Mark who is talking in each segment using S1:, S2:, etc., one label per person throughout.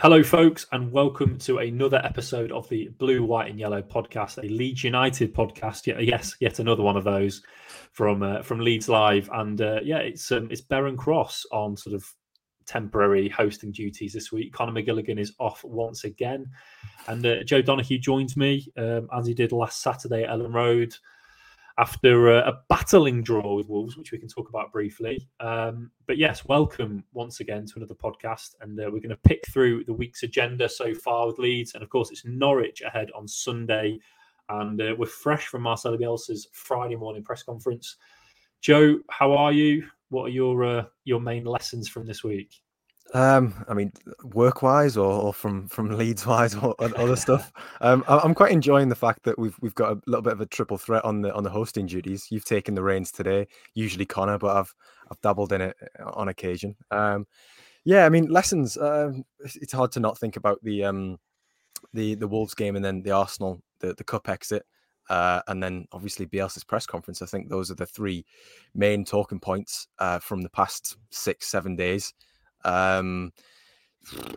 S1: Hello, folks, and welcome to another episode of the Blue, White, and Yellow podcast, a Leeds United podcast. Yes, yet another one of those from uh, from Leeds Live, and uh, yeah, it's um, it's Beren Cross on sort of temporary hosting duties this week. Conor McGilligan is off once again, and uh, Joe Donahue joins me um, as he did last Saturday at Elland Road after a, a, battling draw with Wolves, which we can talk about briefly. Um, but yes, welcome once again to another podcast, and uh, we're going to pick through the week's agenda so far with Leeds, and of course it's Norwich ahead on Sunday, and uh, we're fresh from Marcelo Bielsa's Friday morning press conference. Joe, how are you? What are your uh, your main lessons from this week?
S2: Um, I mean, work wise or, or, from from Leeds wise or other stuff. Um, I'm quite enjoying the fact that we've we've got a little bit of a triple threat on the on the hosting duties. You've taken the reins today, usually Conor, but I've I've dabbled in it uh, on occasion. Um, yeah, I mean, lessons. Um, it's hard to not think about the um, the the Wolves game and then the Arsenal the the cup exit. Uh, and then obviously Bielsa's press conference. I think those are the three main talking points uh, from the past six, seven days. Um,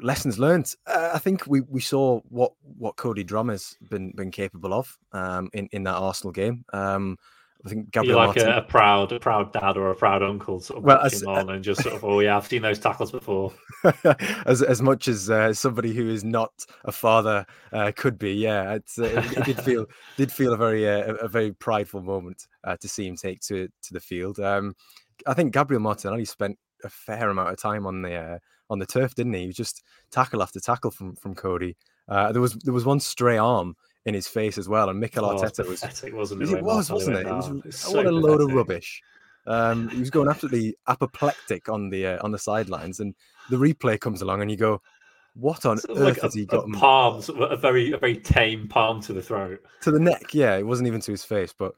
S2: lessons learned. Uh, I think we, we saw what what Cody Drameh's been been capable of um, in in that Arsenal game. Um, I think
S1: Gabriel You're like Martin... a, a, proud a proud dad or a proud uncle, sort of well, as, on and just sort of oh yeah, I've seen those tackles before.
S2: as as much as uh, somebody who is not a father uh, could be, yeah, uh, it, it, did feel did feel a very uh, a very prideful moment uh, to see him take to to the field. Um, I think Gabriel Martinelli spent a fair amount of time on the uh, on the turf, didn't he? He was just tackle after tackle from from Cody. Uh, there was there was one stray arm in his face as well, and Mikel oh, Arteta was
S1: pathetic, wasn't
S2: it? It was, wasn't it? It was, so what a pathetic. load of rubbish. Um, he was going absolutely apoplectic on the uh, on the sidelines, and the replay comes along, and you go, "What on sort earth like has
S1: a,
S2: he got?"
S1: A palm, a very a very tame palm to the throat,
S2: to the neck. Yeah, it wasn't even to his face, but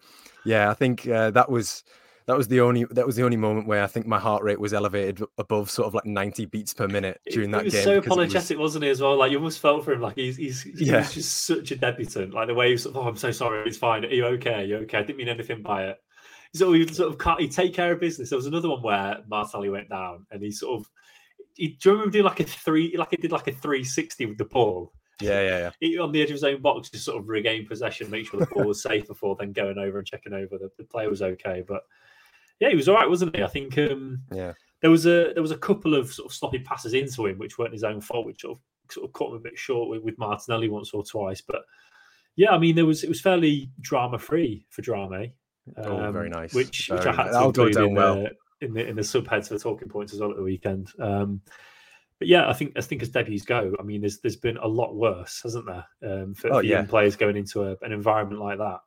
S2: yeah, I think uh, that was that was the only that was the only moment where I think my heart rate was elevated above sort of like 90 beats per minute during that
S1: he was
S2: game.
S1: So apologetic, was... not he, as well? Like you almost felt for him, like he's he's, he's just such a debutant. Like the way he's sort of, oh, I'm so sorry, it's fine. Are you okay? Are you okay? I didn't mean anything by it. So he sort of can't he take care of business. There was another one where Martinelli went down and he sort of he do you remember doing like a three like he did like a 360 with the ball?
S2: Yeah, yeah, yeah.
S1: He, on the edge of his own box, to sort of regain possession, make sure the ball was safe before then going over and checking over the, the player was okay. But yeah, he was all right, wasn't he? I think um,
S2: yeah.
S1: There was a there was a couple of sort of sloppy passes into him, which weren't his own fault, which sort of, sort of caught him a bit short with, with Martinelli once or twice. But yeah, I mean, there was it was fairly drama free for Drameh.
S2: Um, oh, very nice.
S1: Which
S2: very
S1: which I had to include in, well. the, in the in the subheads for the talking points as well at the weekend. Um, but yeah, I think I think as debuts go, I mean, there's there's been a lot worse, hasn't there, um, for, oh, for yeah. young players going into a, an environment like that.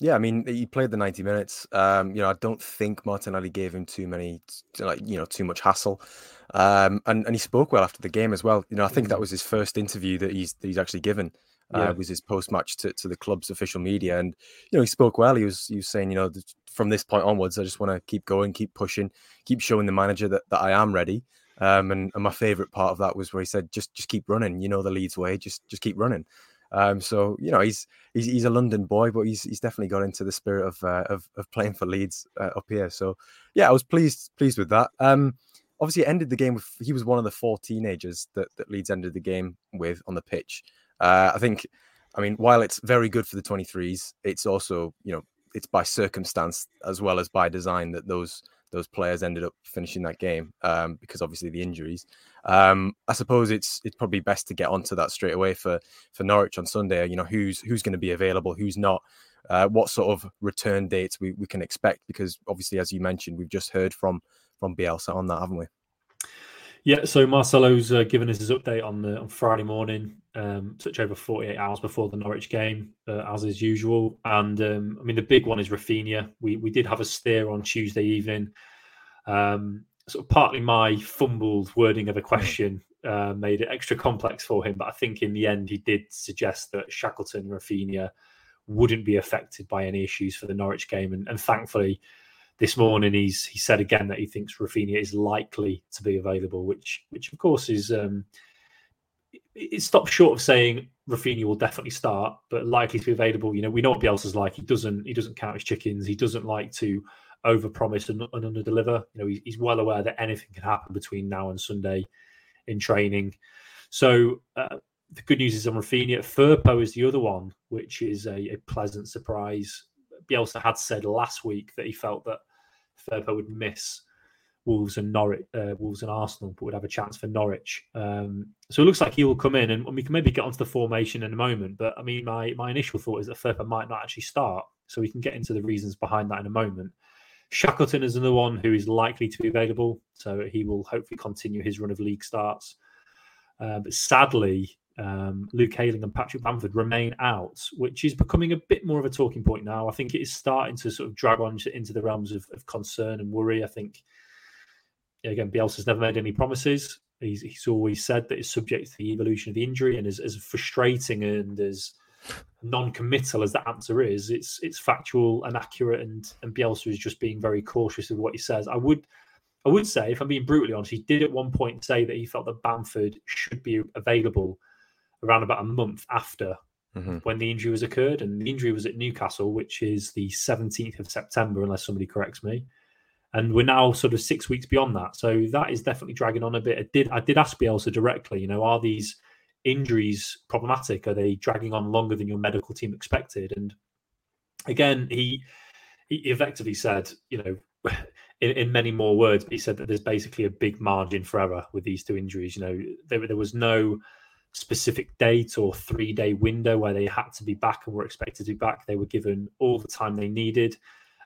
S2: Yeah, I mean, he played the 90 minutes. Um, you know, I don't think Martinelli gave him too many, like, you know, too much hassle. Um, and, and he spoke well after the game as well. You know, I think that mm. was his first interview that he's that he's actually given. Uh, yeah. was his post match to, to the club's official media, and you know he spoke well. He was he was saying, you know, from this point onwards, I just want to keep going, keep pushing, keep showing the manager that, that I am ready. Um, and, and my favorite part of that was where he said, just just keep running. You know the Leeds way, just just keep running. Um, so you know he's, he's he's a London boy, but he's he's definitely got into the spirit of uh, of, of playing for Leeds uh, up here. So yeah, I was pleased pleased with that. Um, obviously, ended the game with he was one of the four teenagers that that Leeds ended the game with on the pitch. Uh, I think, I mean, while it's very good for the 23s, it's also you know it's by circumstance as well as by design that those those players ended up finishing that game um, because obviously the injuries. Um, I suppose it's it's probably best to get onto that straight away for for Norwich on Sunday. You know who's who's going to be available, who's not. Uh, what sort of return dates we, we can expect because obviously as you mentioned we've just heard from from Bielsa on that haven't we
S1: yeah, so Marcelo's uh, given us his update on the on Friday morning, um, such over 48 hours before the Norwich game, uh, as is usual. And um, I mean, the big one is Raphinha. We we did have a steer on Tuesday evening. Um, sort of partly my fumbled wording of a question uh, made it extra complex for him. But I think in the end, he did suggest that Shackleton and Raphinha wouldn't be affected by any issues for the Norwich game. And, and thankfully, this morning he's he said again that he thinks Raphinha is likely to be available, which which of course is um, it stops short of saying Raphinha will definitely start, but likely to be available. You know, we know what Bielsa's like. He doesn't he doesn't count his chickens. He doesn't like to overpromise and, and under deliver. You know, he's, he's well aware that anything can happen between now and Sunday in training. So uh, the good news is on Raphinha. Firpo is the other one, which is a, a, pleasant surprise. Bielsa had said last week that he felt that Firpo would miss Wolves and Norwich, uh, Wolves and Arsenal, but would have a chance for Norwich. Um, so it looks like he will come in, and we can maybe get onto the formation in a moment. But I mean, my my initial thought is that Firpo might not actually start, so we can get into the reasons behind that in a moment. Shackleton is another one who is likely to be available, so he will hopefully continue his run of league starts. Uh, but sadly, um, Luke Ayling and Patrick Bamford remain out, which is becoming a bit more of a talking point now. I think it is starting to sort of drag on into the realms of, of concern and worry. I think, again, Bielsa's never made any promises. He's, he's always said that it's subject to the evolution of the injury, and as, as frustrating and as non-committal as that answer is, it's it's factual and accurate, and and Bielsa is just being very cautious of what he says. I would I would say, if I'm being brutally honest, he did at one point say that he felt that Bamford should be available around about a month after mm-hmm. when the injury was occurred, and the injury was at Newcastle, which is the 17th of September, unless somebody corrects me. And we're now sort of six weeks beyond that, so that is definitely dragging on a bit. I did I did ask Bielsa directly, you know, are these injuries problematic? Are they dragging on longer than your medical team expected? And again, he he effectively said, you know, in, in many more words, but he said that there's basically a big margin for error with these two injuries. You know, there, there was no specific date or three day window where they had to be back and were expected to be back. They were given all the time they needed.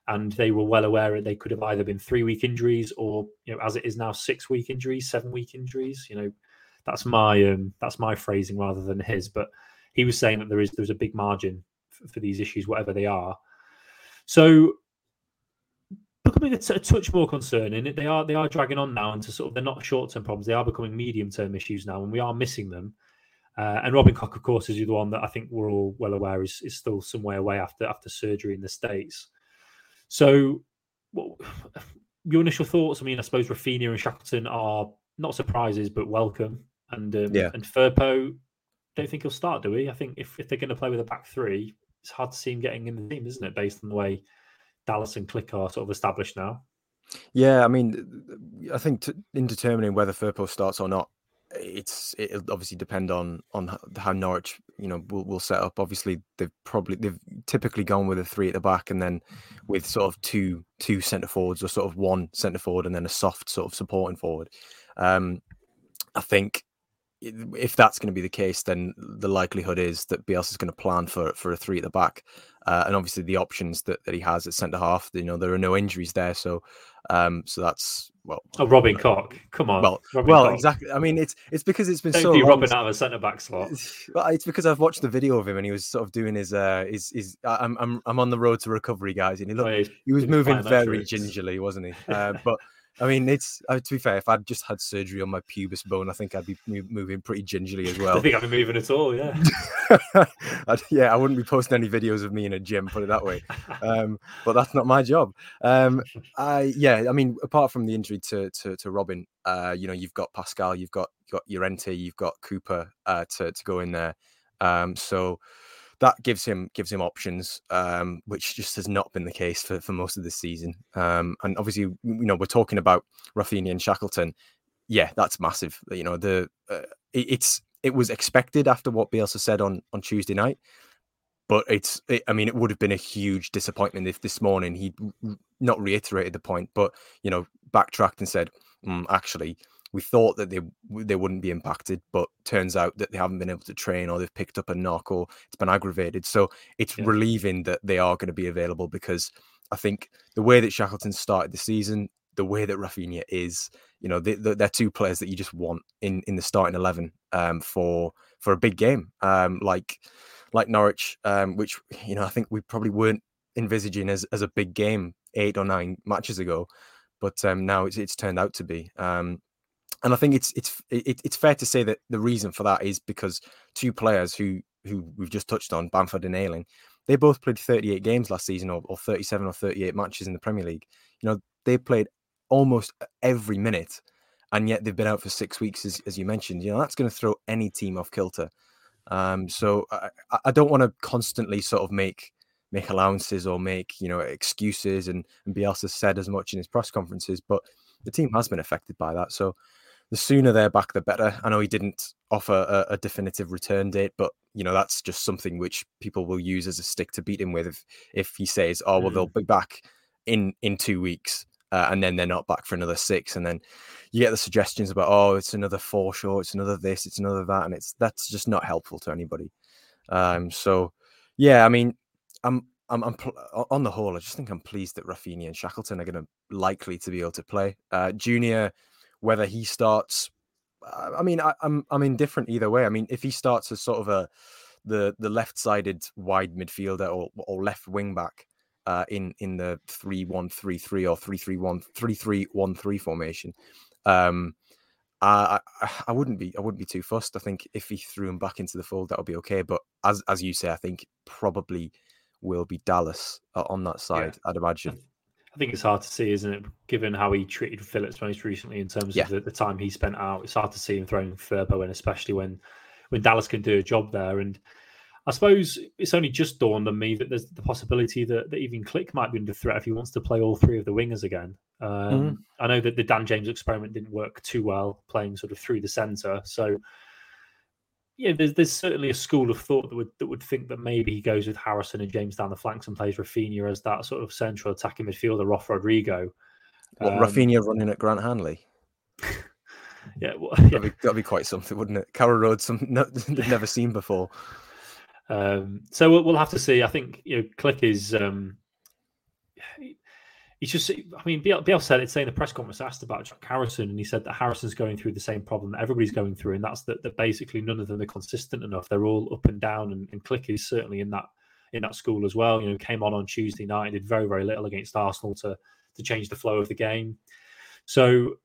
S1: And they were well aware that they could have either been three week injuries or, you know, as it is now, six week injuries, seven week injuries. You know, that's my um, that's my phrasing rather than his. But he was saying that there is there's a big margin for, for these issues, whatever they are. So becoming a, t- a touch more concerning. They are they are dragging on now into sort of they're not short term problems. They are becoming medium term issues now, and we are missing them. Uh, and Robin Koch, of course, is the one that I think we're all well aware is, is still some way away after after surgery in the states. So, well, your initial thoughts? I mean, I suppose Raphinha and Shackleton are not surprises, but welcome. And um, yeah. and Firpo, don't think he'll start, do we? I think if, if they're going to play with a back three, it's hard to see him getting in the team, isn't it? Based on the way Dallas and Klich are sort of established now.
S2: Yeah, I mean, I think to, in determining whether Firpo starts or not, it's it'll obviously depend on on how Norwich you know will, will set up. Obviously, they've probably they've typically gone with a three at the back, and then with sort of two two centre forwards or sort of one centre forward, and then a soft sort of supporting forward. Um, I think if that's going to be the case, then the likelihood is that Bielsa is going to plan for for a three at the back, uh, and obviously the options that, that he has at centre half. You know, there are no injuries there, so um, so that's well.
S1: Oh, Robin Koch, come on.
S2: Well,
S1: Robin
S2: well, Koch. exactly. I mean, it's it's because it's been
S1: Don't
S2: so.
S1: Don't Robin out of a centre back slot.
S2: Well, it's because I've watched the video of him and he was sort of doing his uh his his. I'm I'm I'm on the road to recovery, guys, and he looked oh, he was moving very gingerly, wasn't he? Uh, but I mean, it's uh, to be fair. If I'd just had surgery on my pubis bone, I think I'd be moving pretty gingerly as well.
S1: I think I'd be moving at all. Yeah.
S2: yeah, I wouldn't be posting any videos of me in a gym. Put it that way. Um, but that's not my job. Um, I yeah. I mean, apart from the injury to to, to Robin, uh, you know, you've got Pascal, you've got you've got Llorente, you've got Cooper uh, to to go in there. Um, so that gives him gives him options, um, which just has not been the case for, for most of the season. Um, and obviously, you know, we're talking about Raphinha and Shackleton. Yeah, that's massive. You know, the uh, it, it's it was expected after what Bielsa said on on Tuesday night, but it's it, I mean, it would have been a huge disappointment if this morning he not reiterated the point, but you know, backtracked and said, mm, actually, we thought that they they wouldn't be impacted, but turns out that they haven't been able to train or they've picked up a knock or it's been aggravated. So it's yeah. relieving that they are going to be available because I think the way that Shackleton started the season, the way that Raphinha is, you know, they, they're two players that you just want in in the starting eleven um, for for a big game um, like like Norwich, um, which you know I think we probably weren't envisaging as as a big game eight or nine matches ago but um, now it's it's turned out to be. Um, and I think it's it's it, it's fair to say that the reason for that is because two players who who we've just touched on, Bamford and Ayling, they both played 38 games last season, or, or 37 or 38 matches in the Premier League. You know, they played almost every minute, and yet they've been out for six weeks, as, as you mentioned. You know, that's going to throw any team off kilter. Um, so I, I don't want to constantly sort of make make allowances or make you know excuses, and and Bielsa said as much in his press conferences, but the team has been affected by that. So the sooner they're back, the better. I know he didn't offer a, a, definitive return date, but you know that's just something which people will use as a stick to beat him with. If if he says, "Oh well, mm. they'll be back in in two weeks," uh, and then they're not back for another six, and then you get the suggestions about, "Oh, it's another four short, it's another this, it's another that," and it's that's just not helpful to anybody. Um, so yeah, I mean, I'm I'm, I'm pl- on the whole, I just think I'm pleased that Raphinha and Shackleton are going to likely to be able to play. Uh, Junior whether he starts, I mean, I, am I'm, I'm indifferent either way. I mean, if he starts as sort of a the the left-sided wide midfielder or or left wing back uh, in in the three one three three or three three one three three one three formation, um, I, I, I wouldn't be I wouldn't be too fussed. I think if he threw him back into the fold, that would be okay. But as as you say, I think probably will be Dallas uh, on that side. Yeah. I'd imagine.
S1: I think it's hard to see, isn't it? Given how he treated Phillips most recently in terms yeah. of the, the, time he spent out, it's hard to see him throwing Firpo in, especially when when Dallas can do a job there. And I suppose it's only just dawned on me that there's the possibility that, that even Klich might be under threat if he wants to play all three of the wingers again. Um, mm I know that the Dan James experiment didn't work too well, playing sort of through the centre. So yeah, there's there's certainly a school of thought that would that would think that maybe he goes with Harrison and James down the flanks and plays Raphinha as that sort of central attacking midfielder off Rodrigo.
S2: What um, Raphinha running at Grant Hanley?
S1: yeah, well, yeah.
S2: That'd, be, that'd be quite something, wouldn't it? Carrow Road, some no, they've never seen before.
S1: Um, so we'll, we'll, have to see. I think you know, Klich is um, he's just, I mean, Biel, said it, saying the press conference asked about Jack Harrison, and he said that Harrison's going through the same problem that everybody's going through, and that's that, that basically none of them are consistent enough. They're all up and down, and, and Klich is certainly in that in that school as well. You know, came on on Tuesday night and did very very little against Arsenal to to change the flow of the game. So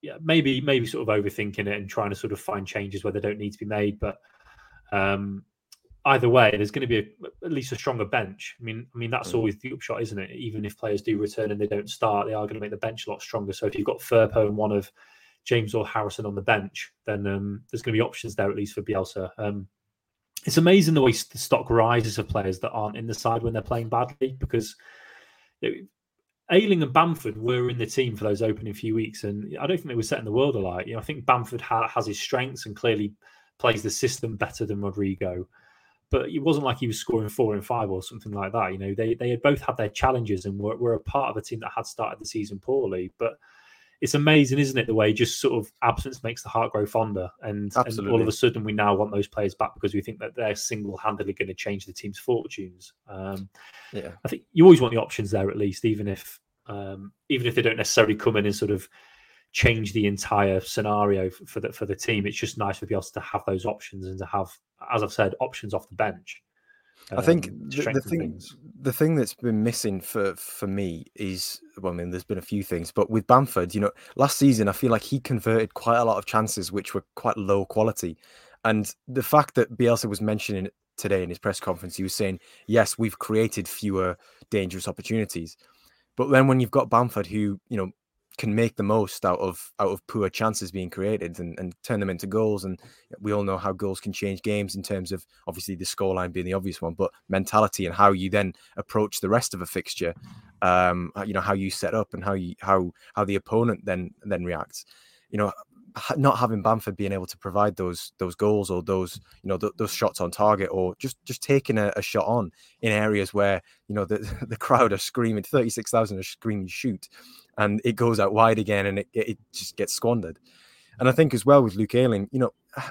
S1: yeah, maybe maybe sort of overthinking it and trying to sort of find changes where they don't need to be made, but. Um, either way, there's going to be a, at least a stronger bench. I mean, I mean that's mm. always the upshot, isn't it? Even if players do return and they don't start, they are going to make the bench a lot stronger. So if you've got Firpo and one of James or Harrison on the bench, then um, there's going to be options there at least for Bielsa. Um, it's amazing the way the stock rises of players that aren't in the side when they're playing badly because. It, Ayling and Bamford were in the team for those opening few weeks, and I don't think they were setting the world alight. You know, I think Bamford ha- has his strengths and clearly plays the system better than Rodrigo but it wasn't like he was scoring four and five or something like that. You know, they they had both had their challenges and were, were a part of a team that had started the season poorly. But it's amazing, isn't it, the way just sort of absence makes the heart grow fonder, and, and all of a sudden we now want those players back because we think that they're single handedly going to change the team's fortunes. Um, yeah, I think you always want the options there at least, even if um, even if they don't necessarily come in and sort of change the entire scenario for the for the team. It's just nice for able to have those options and to have, as I've said, options off the bench.
S2: Um, I think um, the, the thing things. the thing that's been missing for for me is well, I mean, there's been a few things, but with Bamford, you know, last season I feel like he converted quite a lot of chances which were quite low quality, and the fact that Bielsa was mentioning it today in his press conference, he was saying, "Yes, we've created fewer dangerous opportunities." But then when you've got Bamford, who you know can make the most out of out of poor chances being created and, and turn them into goals. And we all know how goals can change games in terms of obviously the scoreline being the obvious one, but mentality and how you then approach the rest of a fixture. Um, you know how you set up and how you how how the opponent then then reacts. You know, not having Bamford being able to provide those those goals or those you know th- those shots on target or just just taking a, a, shot on in areas where you know the the crowd are screaming thirty six thousand are screaming shoot and it goes out wide again and it, it just gets squandered. And I think as well with Luke Ayling, you know,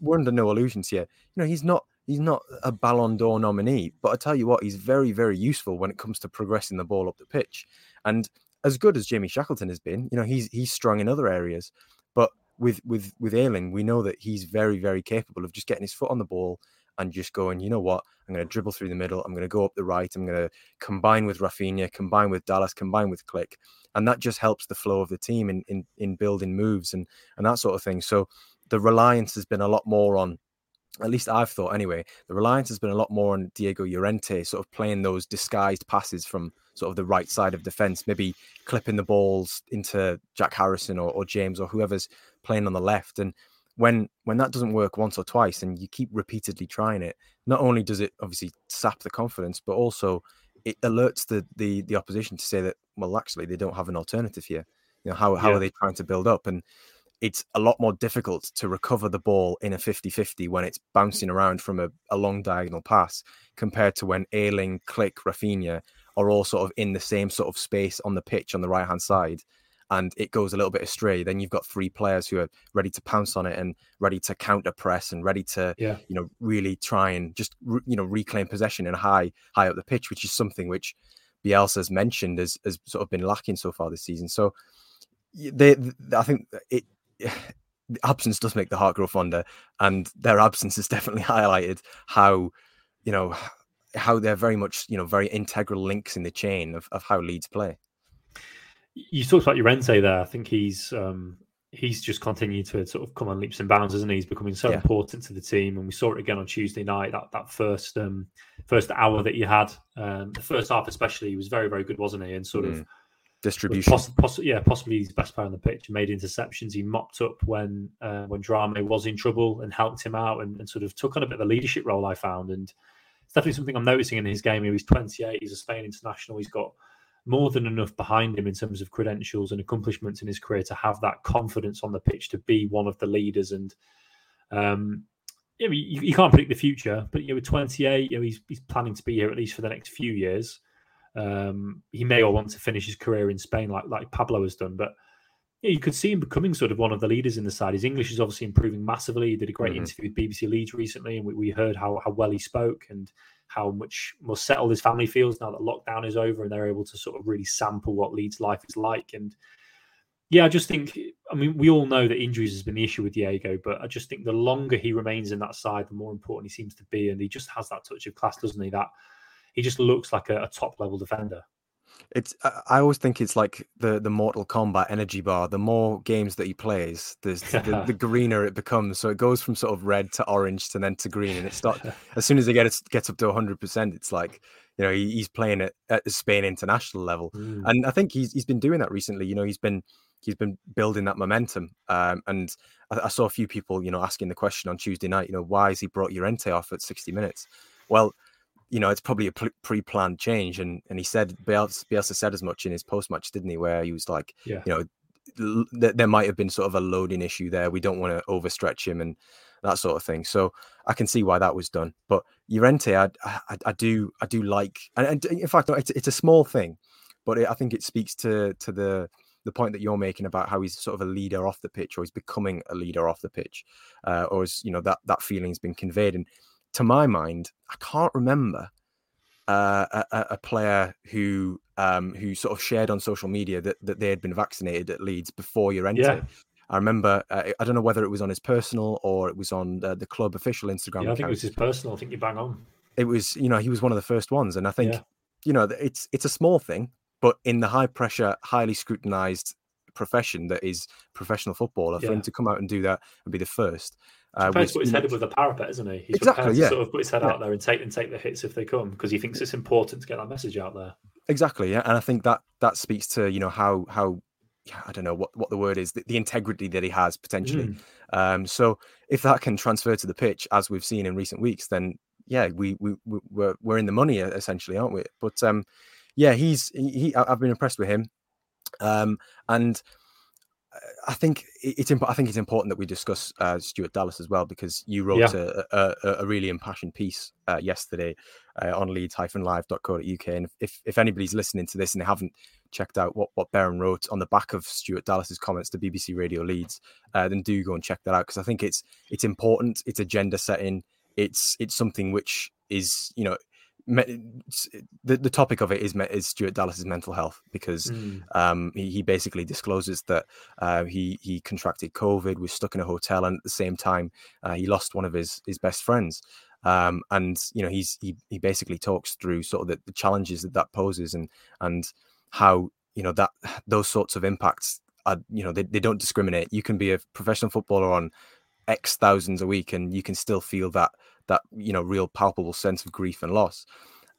S2: we're under no illusions here. You know, he's not he's not a Ballon d'Or nominee, but I tell you what, he's very very useful when it comes to progressing the ball up the pitch. And as good as Jamie Shackleton has been, you know, he's he's strong in other areas, but with with with Ayling, we know that he's very very capable of just getting his foot on the ball and just going, you know what, I'm going to dribble through the middle, I'm going to go up the right, I'm going to combine with Raphinha, combine with Dallas, combine with Klich. and that just helps the flow of the team in in, in building moves and and that sort of thing. So the reliance has been a lot more on at least I've thought anyway, the reliance has been a lot more on Diego Llorente, sort of playing those disguised passes from sort of the right side of defense, maybe clipping the balls into Jack Harrison or, or James or whoever's playing on the left. And when when that doesn't work once or twice and you keep repeatedly trying it, not only does it obviously sap the confidence, but also it alerts the the the opposition to say that well actually they don't have an alternative here. You know how how yeah. are they trying to build up and it's a lot more difficult to recover the ball in a 50-50 when it's bouncing around from a, a long diagonal pass compared to when Ayling, Klich, Raphinha are all sort of in the same sort of space on the pitch on the right hand side and it goes a little bit astray then you've got three players who are ready to pounce on it and ready to counter press and ready to yeah. you know really try and just you know reclaim possession and high high up the pitch which is something which Bielsa's mentioned has, has sort of been lacking so far this season so they, I think it absence does make the heart grow fonder, and their absence has definitely highlighted how, you know, how they're very much, you know, very integral links in the chain of, of how Leeds play.
S1: You talked about Llorente there. I think he's um, he's just continued to sort of come on leaps and bounds, isn't he? He's becoming so yeah. important to the team, and we saw it again on Tuesday night. That that first um, first hour that you had, um, the first half especially, he was very very good, wasn't he? And sort mm. of
S2: distribution.
S1: Poss- poss- yeah, possibly his best player on the pitch. He made interceptions. He mopped up when uh, when Drameh was in trouble and helped him out and, and, sort of took on a bit of a leadership role. I found, and it's definitely something I'm noticing in his game. He's 28. He's a Spain international. He's got more than enough behind him in terms of credentials and accomplishments in his career to have that confidence on the pitch to be one of the leaders. And um, you, you, can't predict the future, but you know, with 28, you know, he's, he's planning to be here at least for the next few years. Um, he may well want to finish his career in Spain like like Pablo has done, but yeah, you could see him becoming sort of one of the leaders in the side. His English is obviously improving massively. He did a great mm-hmm. interview with BBC Leeds recently, and we, we, heard how, how well he spoke and how much more settled his family feels now that lockdown is over and they're able to sort of really sample what Leeds life is like. And yeah, I just think, I mean, we all know that injuries has been the issue with Diego, but I just think the longer he remains in that side, the more important he seems to be. And he just has that touch of class, doesn't he? That he just looks like a, a top level defender.
S2: It's I always think it's like the the Mortal Kombat energy bar. The more games that he plays, the, the, greener it becomes. So it goes from sort of red to orange to then to green, and it starts as soon as they get it gets up to hundred percent. It's like you know he, he's playing it at the Spain international level, mm. and I think he's he's been doing that recently. You know he's been he's been building that momentum. Um, and I, I, saw a few people, you know, asking the question on Tuesday night, you know, why has he brought Llorente off at 60 minutes? Well, you know, it's probably a pre-planned change. And and he said Bielsa, Bielsa said as much in his post-match, didn't he? Where he was like, yeah. you know, th- there might have been sort of a loading issue there. We don't want to overstretch him and that sort of thing. So I can see why that was done. But Llorente, I, I, I do I do like, and, and in fact, it's, it's a small thing, but it, I think it speaks to to the the point that you're making about how he's sort of a leader off the pitch, or he's becoming a leader off the pitch, uh, or is you know that that feeling's been conveyed. And to my mind, I can't remember uh, a, a, player who um, who sort of shared on social media that, that they had been vaccinated at Leeds before Llorente. Yeah. I remember. Uh, I don't know whether it was on his personal or it was on the, the club official Instagram.
S1: Yeah, I think it was his personal. I think you bang on.
S2: It was, you know, he was one of the first ones, and I think, yeah. you know, it's it's a small thing, but in the high pressure, highly scrutinized profession that is professional footballer, yeah. for him to come out and do that and be the first,
S1: uh, to put his head above the parapet, isn't he? He's exactly, yeah. sort of put his head yeah. out there and take and take the hits if they come because he thinks it's important to get that message out there.
S2: Exactly, yeah, and I think that that speaks to you know how how I don't know what, what the word is the, the integrity that he has potentially. Mm. Um, so if that can transfer to the pitch as we've seen in recent weeks, then yeah, we we we're we're in the money essentially, aren't we? But um, yeah, he's he, he I've been impressed with him, um, and I think it's I think it's important that we discuss uh, Stuart Dallas as well because you wrote yeah. a, a, a, really impassioned piece uh, yesterday uh, on leeds-live.co.uk and if, if anybody's listening to this and they haven't checked out what what Beren wrote on the back of Stuart Dallas's comments to BBC Radio Leeds, uh, then do go and check that out because I think it's it's important. It's agenda setting. It's it's something which is you know the, the topic of it is is Stuart Dallas's mental health because mm. um, he, he basically discloses that uh, he he contracted COVID, was stuck in a hotel, and at the same time uh, he lost one of his his best friends. Um, and you know, he's he he basically talks through sort of the, the challenges that that poses and and how you know that those sorts of impacts are you know they, they don't discriminate. You can be a professional footballer on X thousands a week, and you can still feel that that you know real palpable sense of grief and loss.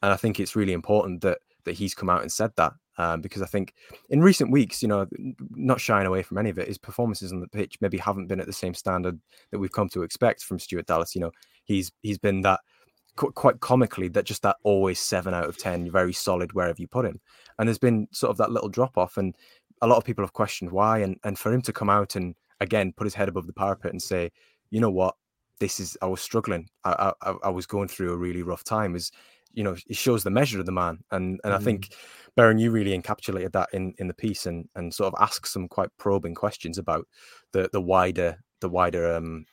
S2: And I think it's really important that that he's come out and said that um, because I think in recent weeks, you know, not shying away from any of it, his performances on the pitch maybe haven't been at the same standard that we've come to expect from Stuart Dallas. You know, he's he's been that quite comically that just that always seven out of ten, very solid wherever you put him. And there's been sort of that little drop off, and a lot of people have questioned why. And and for him to come out and again put his head above the parapet and say, you know what, this is I was struggling, I I, I was going through a really rough time. Is you know it shows the measure of the man, and and mm. I think Beren, you really encapsulated that in in the piece and and sort of ask some quite probing questions about the the wider the wider um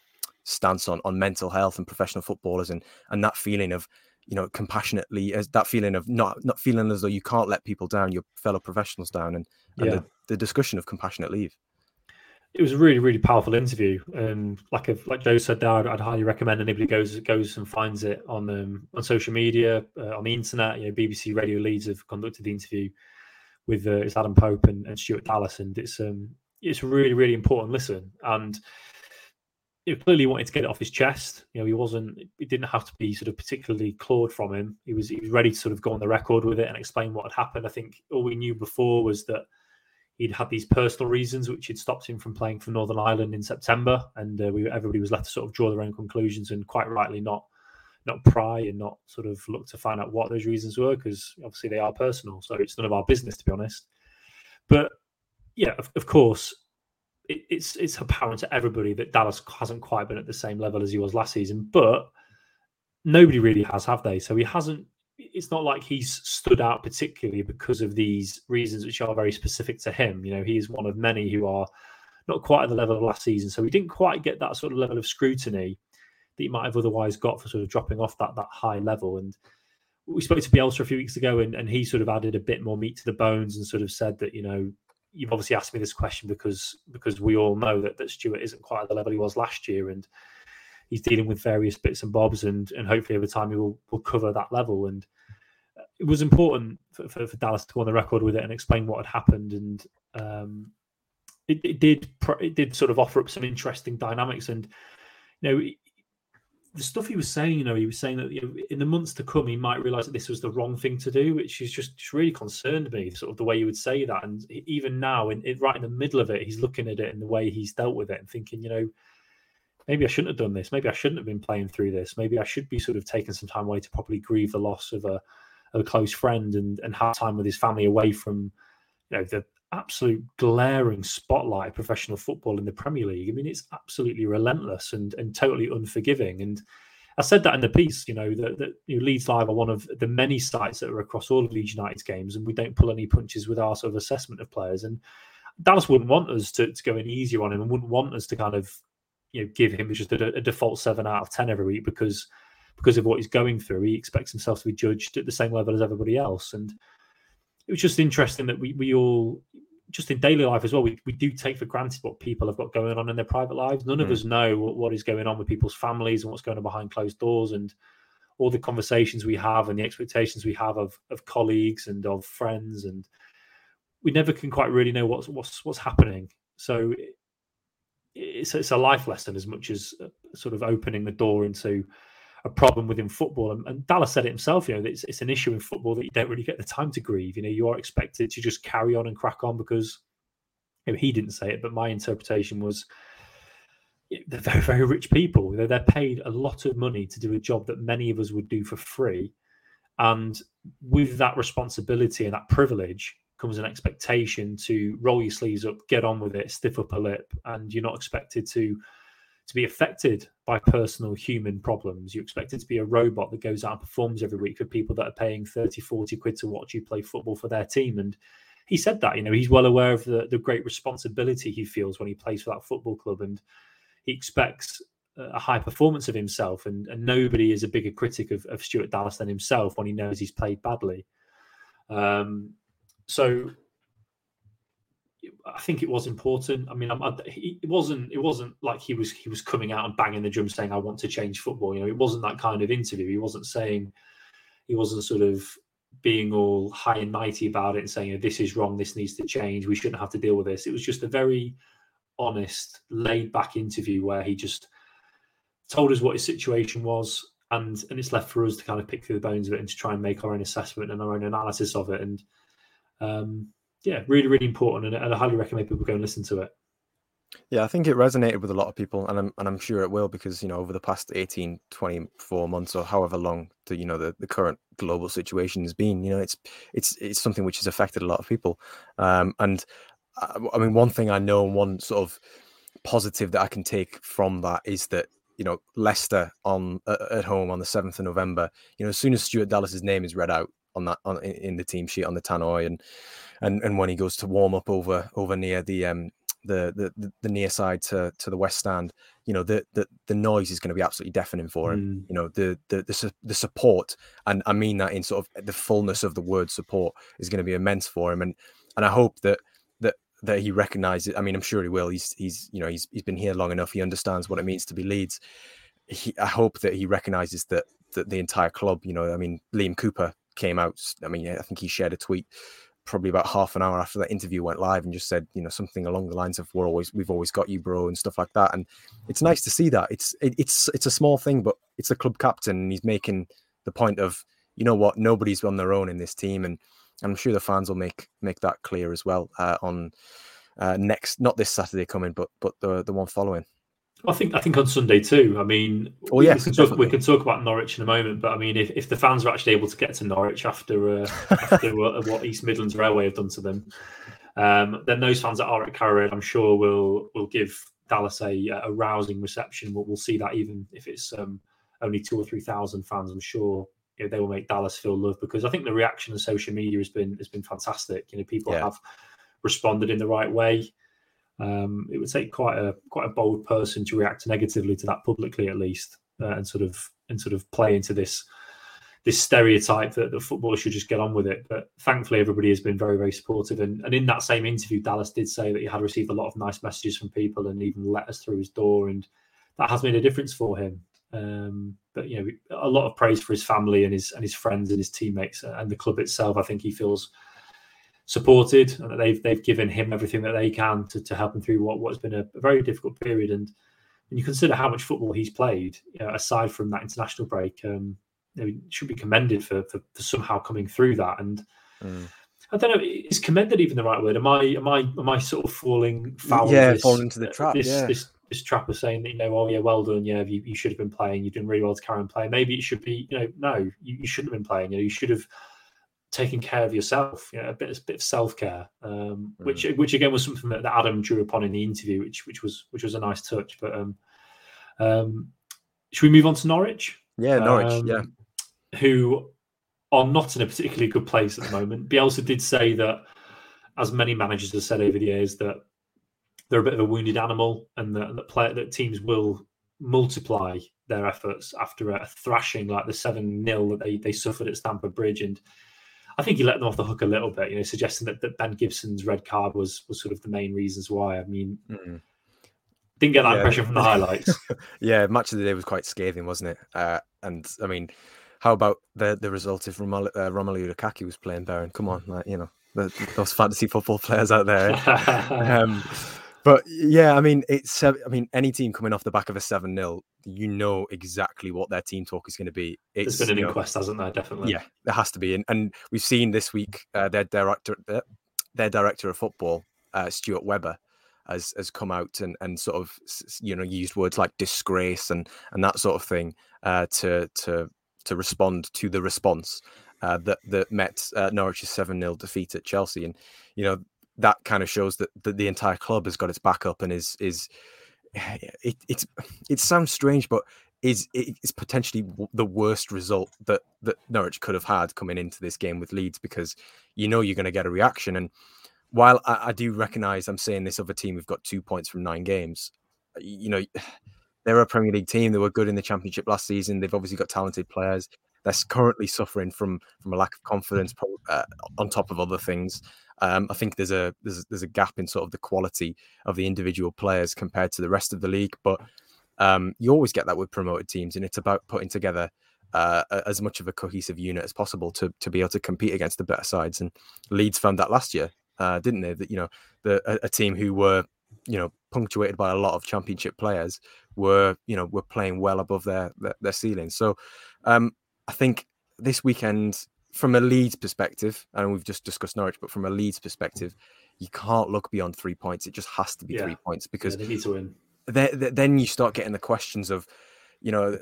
S2: stance on on mental health and professional footballers and and that feeling of you know compassionately as that feeling of not not feeling as though you can't let people down your fellow professionals down and, and yeah. the, the discussion of compassionate leave
S1: it was a really really powerful interview and like if, like joe said there I'd, I'd, highly recommend anybody goes goes and finds it on um, on social media uh, on the internet you know bbc radio leeds have conducted the interview with uh, it's adam pope and, and stuart dallas and it's um it's really really important listen and he clearly wanted to get it off his chest. You know, he wasn't. It didn't have to be sort of particularly clawed from him. He was. He was ready to sort of go on the record with it and explain what had happened. I think all we knew before was that he'd had these personal reasons which had stopped him from playing for Northern Ireland in September, and uh, we everybody was left to sort of draw their own conclusions and quite rightly not not pry and not sort of look to find out what those reasons were because obviously they are personal. So it's none of our business to be honest. But yeah, of, of course, it, it's it's apparent to everybody that Dallas hasn't quite been at the same level as he was last season, but nobody really has, have they? So he hasn't. It's not like he's stood out particularly because of these reasons, which are very specific to him. You know, he is one of many who are not quite at the level of last season, so he didn't quite get that sort of level of scrutiny that he might have otherwise got for sort of dropping off that that high level. And we spoke to Bielsa a few weeks ago, and, and he sort of added a bit more meat to the bones and sort of said that you know you've obviously asked me this question because because we all know that that Stuart isn't quite at the level he was last year, and he's dealing with various bits and bobs, and and hopefully over time he will will cover that level. And it was important for, for, for Dallas to go on the record with it and explain what had happened, and um, it, it did it did sort of offer up some interesting dynamics, and you know the stuff he was saying, you know, he was saying that you know, in the months to come, he might realize that this was the wrong thing to do, which is just, just really concerned me, sort of the way you would say that. And even now, in, in, right in the middle of it, he's looking at it and the way he's dealt with it and thinking, you know, maybe I shouldn't have done this. Maybe I shouldn't have been playing through this. Maybe I should be sort of taking some time away to properly grieve the loss of a, of a close friend and, and have time with his family away from, you know, the absolute glaring spotlight of professional football in the Premier League. I mean, it's absolutely relentless and and totally unforgiving. And I said that in the piece, you know, that, that you know, Leeds Live are one of the many sites that are across all of Leeds United's games, and we don't pull any punches with our sort of assessment of players. And Dallas wouldn't want us to, to go in easier on him and wouldn't want us to kind of, you know, give him just a, a default seven out of ten every week because because of what he's going through. He expects himself to be judged at the same level as everybody else. And it was just interesting that we we all just in daily life as well, we, we do take for granted what people have got going on in their private lives. None mm. of us know what, what is going on with people's families and what's going on behind closed doors and all the conversations we have and the expectations we have of, of colleagues and of friends and we never can quite really know what's what's what's happening. So it's it's a life lesson as much as uh, sort of opening the door into a problem within football. And, and Dallas said it himself, you know, it's, it's an issue in football that you don't really get the time to grieve. You know, you are expected to just carry on and crack on because you know, he didn't say it, but my interpretation was they're very, very rich people. They're, they're paid a lot of money to do a job that many of us would do for free. And with that responsibility and that privilege comes an expectation to roll your sleeves up, get on with it, stiff up a lip, and you're not expected to to be affected by personal human problems. You expect it to be a robot that goes out and performs every week for people that are paying 30, 40 quid to watch you play football for their team. And he said that, you know, he's well aware of the, the great responsibility he feels when he plays for that football club. And he expects a high performance of himself. And, and nobody is a bigger critic of, of Stuart Dallas than himself when he knows he's played badly. Um, so I think it was important. I mean, I, it wasn't it wasn't like he was he was coming out and banging the drum saying I want to change football. You know, it wasn't that kind of interview. He wasn't saying he wasn't sort of being all high and mighty about it and saying this is wrong, this needs to change, we shouldn't have to deal with this. It was just a very honest, laid back interview where he just told us what his situation was, and and it's left for us to kind of pick through the bones of it and to try and make our own assessment and our own analysis of it. And um, yeah, really, really important, and, and I highly recommend people go and listen to it.
S2: Yeah, I think it resonated with a lot of people, and I'm and I'm sure it will because you know over the past 18, 24 months or however long the you know the, the current global situation has been, you know, it's it's it's something which has affected a lot of people. Um, and I, uh, I mean, one thing I know, and one sort of positive that I can take from that is that you know Leicester on at home on the seventh of November. You know, as soon as Stuart Dallas's name is read out on that on in the team sheet on the tannoy, and and and when he goes to warm up over over near the um the the the near side to to the west stand, you know the the, the noise is going to be absolutely deafening for him. Mm. You know the, the the the support, and I mean that in sort of the fullness of the word support is going to be immense for him, and and I hope that that that he recognizes. I mean, I'm sure he will. He's he's you know he's he's been here long enough. He understands what it means to be Leeds. He, I hope that he recognizes that that the entire club. You know, I mean, Liam Cooper came out. I mean, I think he shared a tweet probably about half an hour after that interview went live and just said, you know, something along the lines of "We're always, we've always got you, bro," and stuff like that. And it's nice to see that. It's it, it's it's a small thing, but it's the club captain, and he's making the point of, you know what, nobody's on their own in this team, and I'm sure the fans will make make that clear as well uh, on uh, next, not this Saturday coming, but but the the one following.
S1: I think I think on Sunday too. I mean,
S2: oh
S1: we, can talk, we can talk about Norwich in a moment, but I mean, if, if the fans are actually able to get to Norwich after uh, after what East Midlands Railway have done to them, um, then those fans that are at Carrow I'm sure will will give Dallas a, a rousing reception. We'll, we'll see that even if it's um, only two or three thousand fans. I'm sure you know, they will make Dallas feel love because I think the reaction on social media has been has been fantastic. You know, people yeah. have responded in the right way. Um, it would take quite a quite a bold person to react negatively to that publicly, at least, uh, and sort of and sort of play into this this stereotype that the footballer should just get on with it. But thankfully, everybody has been very very supportive. And, and in that same interview, Dallas did say that he had received a lot of nice messages from people and even letters through his door, and that has made a difference for him. Um, but you know, a lot of praise for his family and his and his friends and his teammates and the club itself. I think he feels supported and that they've they've given him everything that they can to, to help him through what what's been a, a very difficult period. And when you consider how much football he's played, you know, aside from that international break, um, you should be commended for, for, for somehow coming through that. And mm. I don't know, is commended even the right word? Am I am I am I sort of falling foul?
S2: Yeah, this, falling into the trap.
S1: This,
S2: yeah.
S1: this this trap of saying that you know, oh yeah, well done, yeah, you, you should have been playing, you've done really well to carry on playing. Maybe it should be, you know, no, you, you shouldn't have been playing. You know, you should have taking care of yourself, you know, a bit, a bit of self care, um, mm. which which again was something that, that, Adam drew upon in the interview, which which was which was a nice touch. But um, um, should we move on to Norwich?
S2: Yeah, Norwich. yeah,
S1: um, who are not in a particularly good place at the moment. Bielsa did say that, as many managers have said over the years, that they're a bit of a wounded animal, and that that, play, that teams will multiply their efforts after a thrashing like the seven 0 that they they suffered at Stamford Bridge and I think he let them off the hook a little bit, you know, suggesting that, that Ben Gibson's red card was was sort of the main reasons why. I mean, mm didn't get that yeah. impression from the highlights.
S2: yeah, match of the day was quite scathing, wasn't it? Uh, and I mean, how about the the result if Romelu, uh, Romelu Lukaku was playing Beren? Come on, like you know, the, those fantasy football players out there. um, but yeah, I mean, it's I mean, any team coming off the back of a seven 0 you know exactly what their team talk is going to be.
S1: It's, There's been an inquest, know, hasn't there? Definitely.
S2: Yeah, there has to be, and, and we've seen this week uh, their director, their director of football, uh, Stuart Webber, has has come out and and sort of you know used words like disgrace and and that sort of thing uh, to to to respond to the response uh, that that met uh, Norwich's seven 0 defeat at Chelsea, and you know that kind of shows that, that the entire club has got its back up and is is it it's it sounds strange, but is it's potentially the worst result that that Norwich could have had coming into this game with Leeds because you know you're going to get a reaction. And while I, I do recognise I'm saying this other team we've got two points from nine games, you know they're a Premier League team. They were good in the Championship last season. They've obviously got talented players. They're currently suffering from from a lack of confidence, uh, on top of other things. Um, I think there's a there's there's a gap in sort of the quality of the individual players compared to the rest of the league, but um, you always get that with promoted teams, and it's about putting together uh, as much of a cohesive unit as possible to to be able to compete against the better sides. And Leeds found that last year, uh, didn't they? That you know, the a, a, team who were you know punctuated by a lot of championship players were you know were playing well above their their, their ceiling. So um, I think this weekend, from a Leeds perspective, and we've just discussed Norwich, but from a Leeds perspective, you can't look beyond three points. It just has to be yeah. three points because
S1: yeah, they need to win.
S2: then you start getting the questions of you know,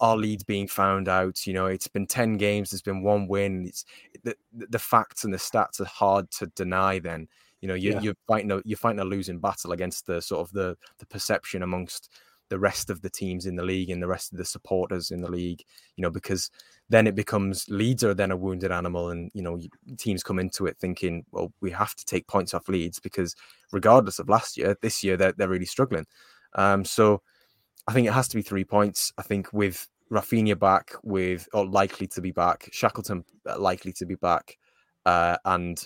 S2: our Leeds being found out. You know, it's been ten games. There's been one win. It's the the facts and the stats are hard to deny. Then you know, you, yeah. you're fighting a you're fighting a losing battle against the sort of the the perception amongst the rest of the teams in the league and the rest of the supporters in the league. You know, because then it becomes Leeds are then a wounded animal, and you know, teams come into it thinking, well, we have to take points off Leeds because regardless of last year, this year they're they're really struggling. Um, so I think it has to be three points. I think with Raphinha back, with or likely to be back, Shackleton uh, likely to be back, uh, and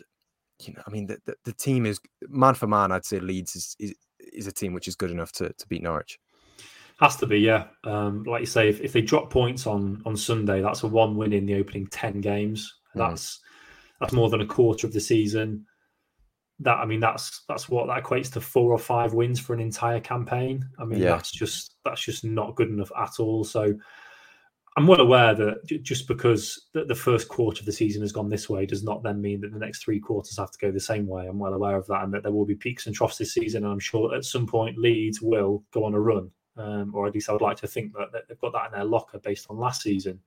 S2: you know, I mean, the, the, the, team is man for man. I'd say Leeds is, is, is a team which is good enough to to beat Norwich.
S1: Has to be, yeah. Um, like you say, if, if they drop points on on Sunday, that's a one win in the opening ten games. Mm. That's that's more than a quarter of the season that I mean that's that's what that equates to four or five wins for an entire campaign. I mean yeah. that's just that's just not good enough at all. So I'm well aware that just because the, first quarter of the season has gone this way does not then mean that the next three quarters have to go the same way. I'm well aware of that, and that there will be peaks and troughs this season. And I'm sure at some point Leeds will go on a run, um, or at least I would like to think that, that they've got that in their locker based on last season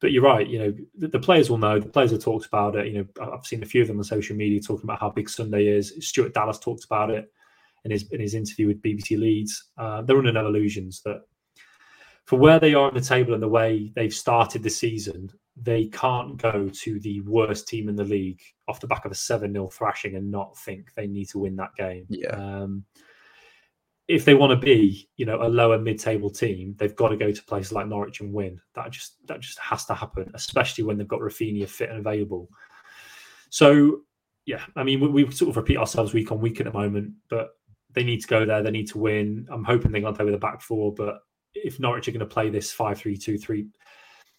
S1: but you're right. You know, the, the, players will know. The players have talked about it. You know, I've seen a few of them on social media talking about how big Sunday is. Stuart Dallas talked about it in his in his interview with BBC Leeds. Uh, they're under no illusions that for where they are on the table and the way they've started the season, they can't go to the worst team in the league off the back of a 7 0 thrashing and not think they need to win that game.
S2: Yeah. Um,
S1: if they want to be, you know, a lower mid-table team, they've got to go to places like Norwich and win. That just that just has to happen, especially when they've got Raphinha fit and available. So, yeah, I mean, we, we, sort of repeat ourselves week on week at the moment, but they need to go there. They need to win. I'm hoping they're going to play with a back four, but if Norwich are going to play this five-three-two-three,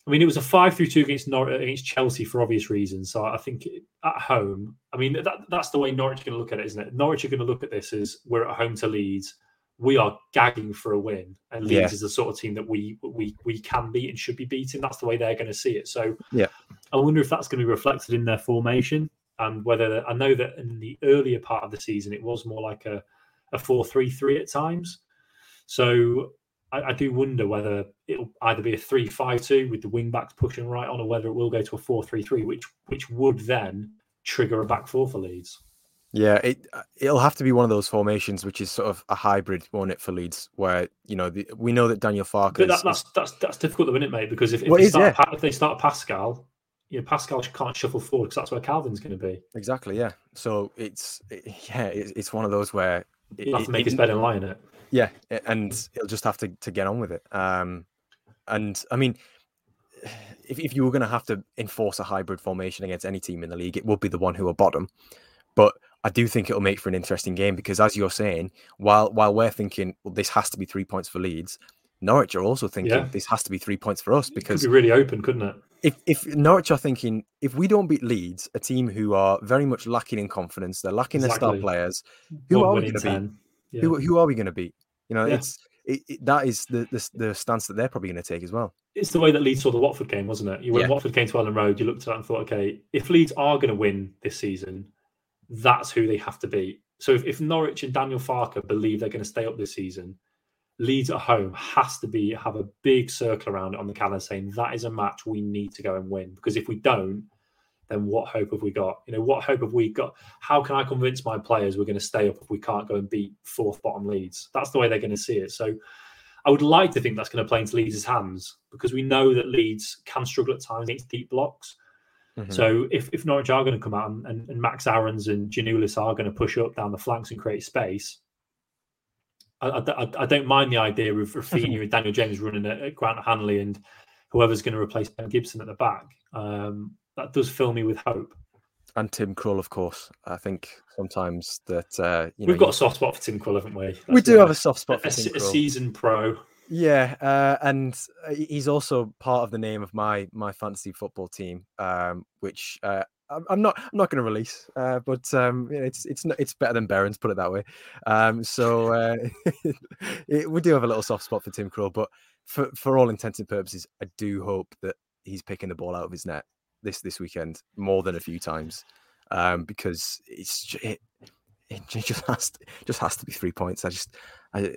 S1: I mean, it was a five-three-two against Norwich against Chelsea for obvious reasons. So I think at home, I mean, that, that's the way Norwich are going to look at it, isn't it? Norwich are going to look at this as we're at home to Leeds we are gagging for a win, and Leeds yeah. is the sort of team that we we we can beat and should be beating. That's the way they're going to see it. So,
S2: yeah,
S1: I wonder if that's going to be reflected in their formation and whether I know that in the earlier part of the season it was more like a a four three three at times. So I, I do wonder whether it'll either be a three five two with the wing backs pushing right on, or whether it will go to a four three three, which which would then trigger a back four for Leeds.
S2: Yeah, it uh, it'll have to be one of those formations, which is sort of a hybrid, won't it, for Leeds? Where you know the, we know that Daniel Farke.
S1: But that, that's that's that's difficult, though, isn't it, mate? Because if, if, they, is, start, yeah. if they start Pascal, you know, Pascal can't shuffle forward because that's where Kalvin's going to be.
S2: Exactly. Yeah. So it's it, yeah, it's, it's one of those where
S1: you have to make his bed and lie in it.
S2: Yeah, and he'll just have to to get on with it. Um, and I mean, if if you were going to have to enforce a hybrid formation against any team in the league, it would be the one who are bottom. I do think it'll make for an interesting game because, as you're saying, while while we're thinking, well, this has to be three points for Leeds, Norwich are also thinking yeah. this has to be three points for us because
S1: it could be really open, couldn't it?
S2: If if Norwich are thinking if we don't beat Leeds, a team who are very much lacking in confidence, they're lacking exactly. their star players, who One are we going to beat? Yeah. Who who are we going to beat? You know, yeah. it's it, it, that is the, the, the stance that they're probably going to take as well.
S1: It's the way that Leeds saw the Watford game, wasn't it? You when Watford came to Elland Road, you looked at that and thought, okay, if Leeds are going to win this season, that's who they have to beat. So if, if Norwich and Daniel Farke believe they're going to stay up this season, Leeds at home has to be have a big circle around it on the calendar saying that is a match we need to go and win. Because if we don't, then what hope have we got? You know, what hope have we got? How can I convince my players we're going to stay up if we can't go and beat fourth bottom Leeds? That's the way they're going to see it. So I would like to think that's going to play into Leeds' hands because we know that Leeds can struggle at times against deep blocks. Mm-hmm. So if, if Norwich are going to come out and, and, and Max Aarons and Giannoulis are going to push up down the flanks and create space, I, I, I don't mind the idea of Raphinha and Daniel James running at, Grant Hanley and whoever's going to replace Ben Gibson at the back. Um, that does fill me with hope.
S2: and Tim Krul, of course. I think sometimes that uh,
S1: you know, we've got a soft spot for Tim Krul, haven't we? That's
S2: we do have a soft spot for
S1: a,
S2: Tim
S1: a season pro.
S2: Yeah, uh, and uh, he's also part of the name of my my fantasy football team, um, which uh, I'm not I'm not going to release, uh, but um, it's it's it's better than Beren's, put it that way. Um, so uh, it, we do have a little soft spot for Tim Krul, but for for all intents and purposes, I do hope that he's picking the ball out of his net this this weekend more than a few times, um, because it's it, it just has to, just has to be three points. I just I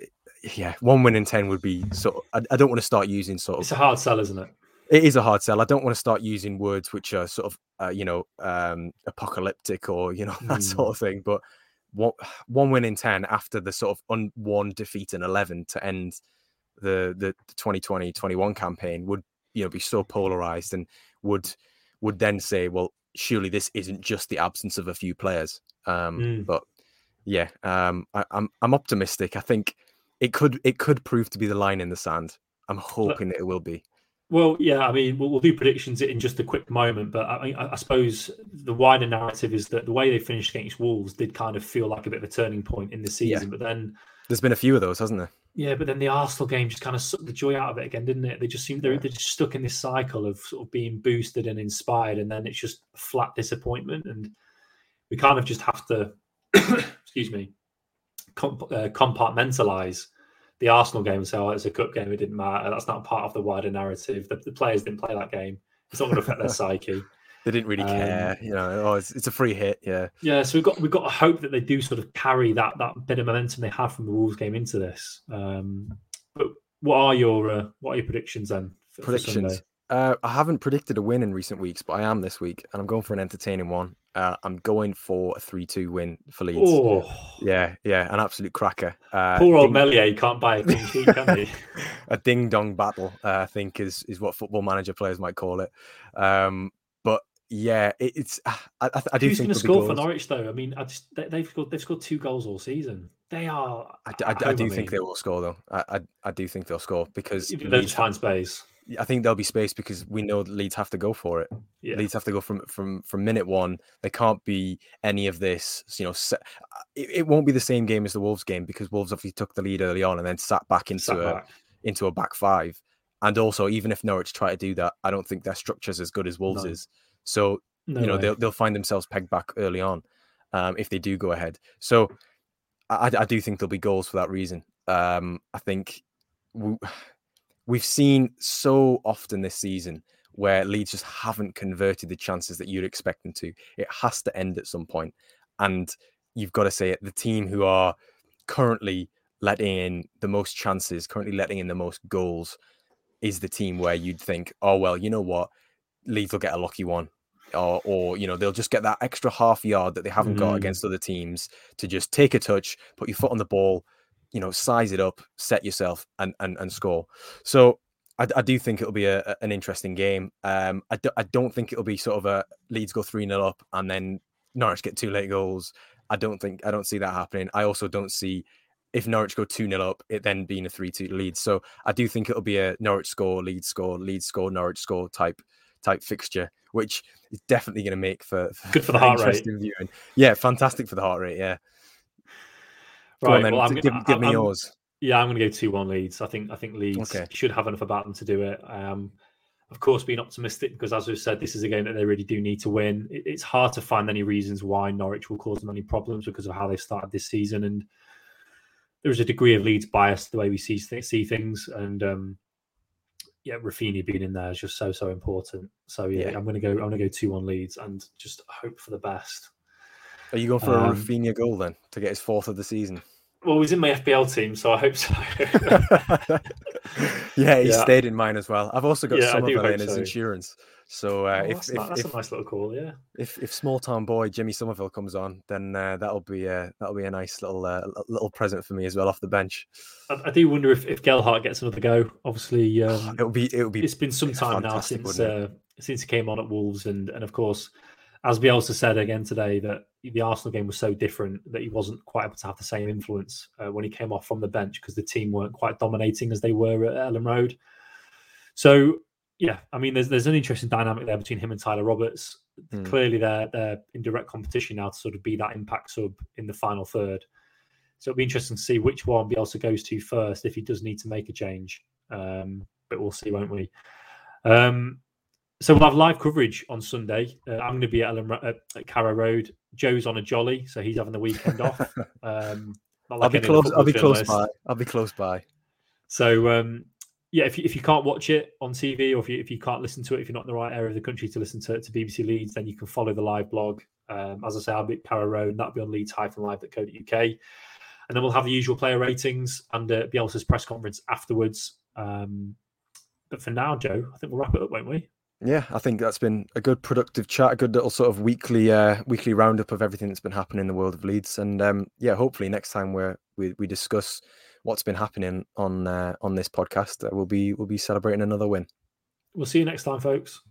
S2: yeah, one win in ten would be sort. Of, I, I don't want to start using sort of.
S1: It's a hard sell, isn't it?
S2: It is a hard sell. I don't want to start using words which are sort of, uh, you know, um, apocalyptic or you know that mm. sort of thing. But one, one win in ten after the sort of un, one defeat in eleven to end the the 2020-21 campaign would you know be so polarized and would would then say, well, surely this isn't just the absence of a few players. Um, mm. But yeah, um, I, I'm I'm optimistic. I think it could it could prove to be the line in the sand. I'm hoping that it will be.
S1: Well, yeah, I mean, we'll, we'll, do predictions in just a quick moment, but I, I, suppose the wider narrative is that the way they finished against Wolves did kind of feel like a bit of a turning point in the season. Yeah. But then
S2: there's been a few of those, hasn't there?
S1: Yeah, but then the Arsenal game just kind of sucked the joy out of it again, didn't it? They just seem they're, they're just stuck in this cycle of sort of being boosted and inspired, and then it's just flat disappointment, and we kind of just have to, excuse me, comp- uh, compartmentalize the Arsenal game and say, "Oh, it's a cup game; it didn't matter." That's not part of the wider narrative. The, the players didn't play that game. It's not going to affect their psyche.
S2: They didn't really um, care, you know. Oh, it's, it's, a free hit, yeah.
S1: Yeah, so we've got we've got to hope that they do sort of carry that that bit of momentum they had from the Wolves game into this. Um, but what are your uh, what are your predictions then?
S2: For, predictions. For uh, I haven't predicted a win in recent weeks, but I am this week, and I'm going for an entertaining one. Uh, I'm going for a 3 2 win for Leeds. Oh. Yeah, yeah, an absolute cracker.
S1: Uh, Poor old ding- Meslier can't buy a clean sheet, can he?
S2: a ding dong battle, uh, I think, is, is what football manager players might call it. Um, but yeah, it, it's. Ah, I, I, I do
S1: Who's
S2: think
S1: going to score for Norwich though? I mean, I just they, have scored they've scored two goals all season. They are.
S2: I, I, do think they will score though. I, I, do think they'll score because
S1: just space.
S2: I think there'll be space because we know the Leeds have to go for it. Yeah. Leeds have to go from from from minute one. They can't be any of this. You know, it, it, won't be the same game as the Wolves game because Wolves obviously took the lead early on and then sat back into sat a back. into a back five. And also, even if Norwich try to do that, I don't think their structure is as good as Wolves no. is. So no you know way. they'll they'll find themselves pegged back early on um, if they do go ahead. So I, I do think there'll be goals for that reason. Um, I think. We, we've seen so often this season where Leeds just haven't converted the chances that you'd expect them to. It has to end at some point. And you've got to say it, the team who are currently letting in the most chances, currently letting in the most goals, is the team where you'd think, oh well, you know what, Leeds will get a lucky one. Or, or you know they'll just get that extra half yard that they haven't mm. got against other teams to just take a touch, put your foot on the ball, you know, size it up, set yourself, and and, and score. So I, I do think it'll be a, an interesting game. Um, I, do, I don't think it'll be sort of a Leeds go three 0 up and then Norwich get two late goals. I don't think I don't see that happening. I also don't see if Norwich go 2 0 up, it then being a 3 2 lead. So I do think it'll be a Norwich score, lead score, lead score, Norwich score type type fixture, which is definitely going to make for,
S1: for good for the heart rate. Viewing.
S2: Yeah, fantastic for the heart rate. Yeah. Right. On, well, I'm, give, give me I'm, yours.
S1: Yeah, I'm going to go two one Leeds. I think I think Leeds okay. should have enough about them to do it. Um, of course, being optimistic because, as we've said, this is a game that they really do need to win. It, it's hard to find any reasons why Norwich will cause them any problems because of how they started this season, and there's a degree of Leeds bias the way we see see things, and um, yeah, Raphinha being in there is just so so important. So yeah, yeah. I'm going to go. I'm going to go two one Leeds and just hope for the best.
S2: Are you going for um, a Raphinha goal then to get his fourth of the season?
S1: Well, he's in my FPL team, so I hope so.
S2: yeah, he yeah. stayed in mine as well. I've also got yeah, Summerville in his insurance. So uh, oh,
S1: if, that's,
S2: if,
S1: that's
S2: if,
S1: a nice little call, yeah.
S2: If if small town boy Jimmy Somerville comes on, then uh, that'll be a that'll be a nice little uh, little present for me as well off the bench.
S1: I, I do wonder if, if Gelhardt gets another go. Obviously, um,
S2: it'll be it'll be.
S1: It's been some time now since uh, since he came on at Wolves, and and of course as Bielsa said again today, that the Arsenal game was so different that he wasn't quite able to have the same influence uh, when he came off from the bench because the team weren't quite dominating as they were at Elland Road. So, yeah, I mean, there's there's an interesting dynamic there between him and Tyler Roberts. Mm. Clearly, they're they're in direct competition now to sort of be that impact sub in the final third. So it'll be interesting to see which one Bielsa goes to first if he does need to make a change. Um, but we'll see, won't we? Um, so we'll have live coverage on Sunday. Uh, I'm going to be at, Ellen, at, at Carrow Road. Joe's on a jolly, so he's having the weekend off. Um,
S2: like I'll be close. I'll be close by. I'll be close by.
S1: So um, yeah, if you, if you can't watch it on TV or if you, if you can't listen to it, if you're not in the right area of the country to listen to, to BBC Leeds, then you can follow the live blog. Um, as I say, I'll be at Carrow Road, and that'll be on leeds-live.co.uk. And then we'll have the usual player ratings and uh, Bielsa's press conference afterwards. Um, but for now, Joe, I think we'll wrap it up, won't we?
S2: Yeah, I think that's been a good productive chat, a good little sort of weekly uh, weekly roundup of everything that's been happening in the world of Leeds. And um, yeah, hopefully next time we we we discuss what's been happening on uh, on this podcast, uh, we'll be we'll be celebrating another win.
S1: We'll see you next time, folks.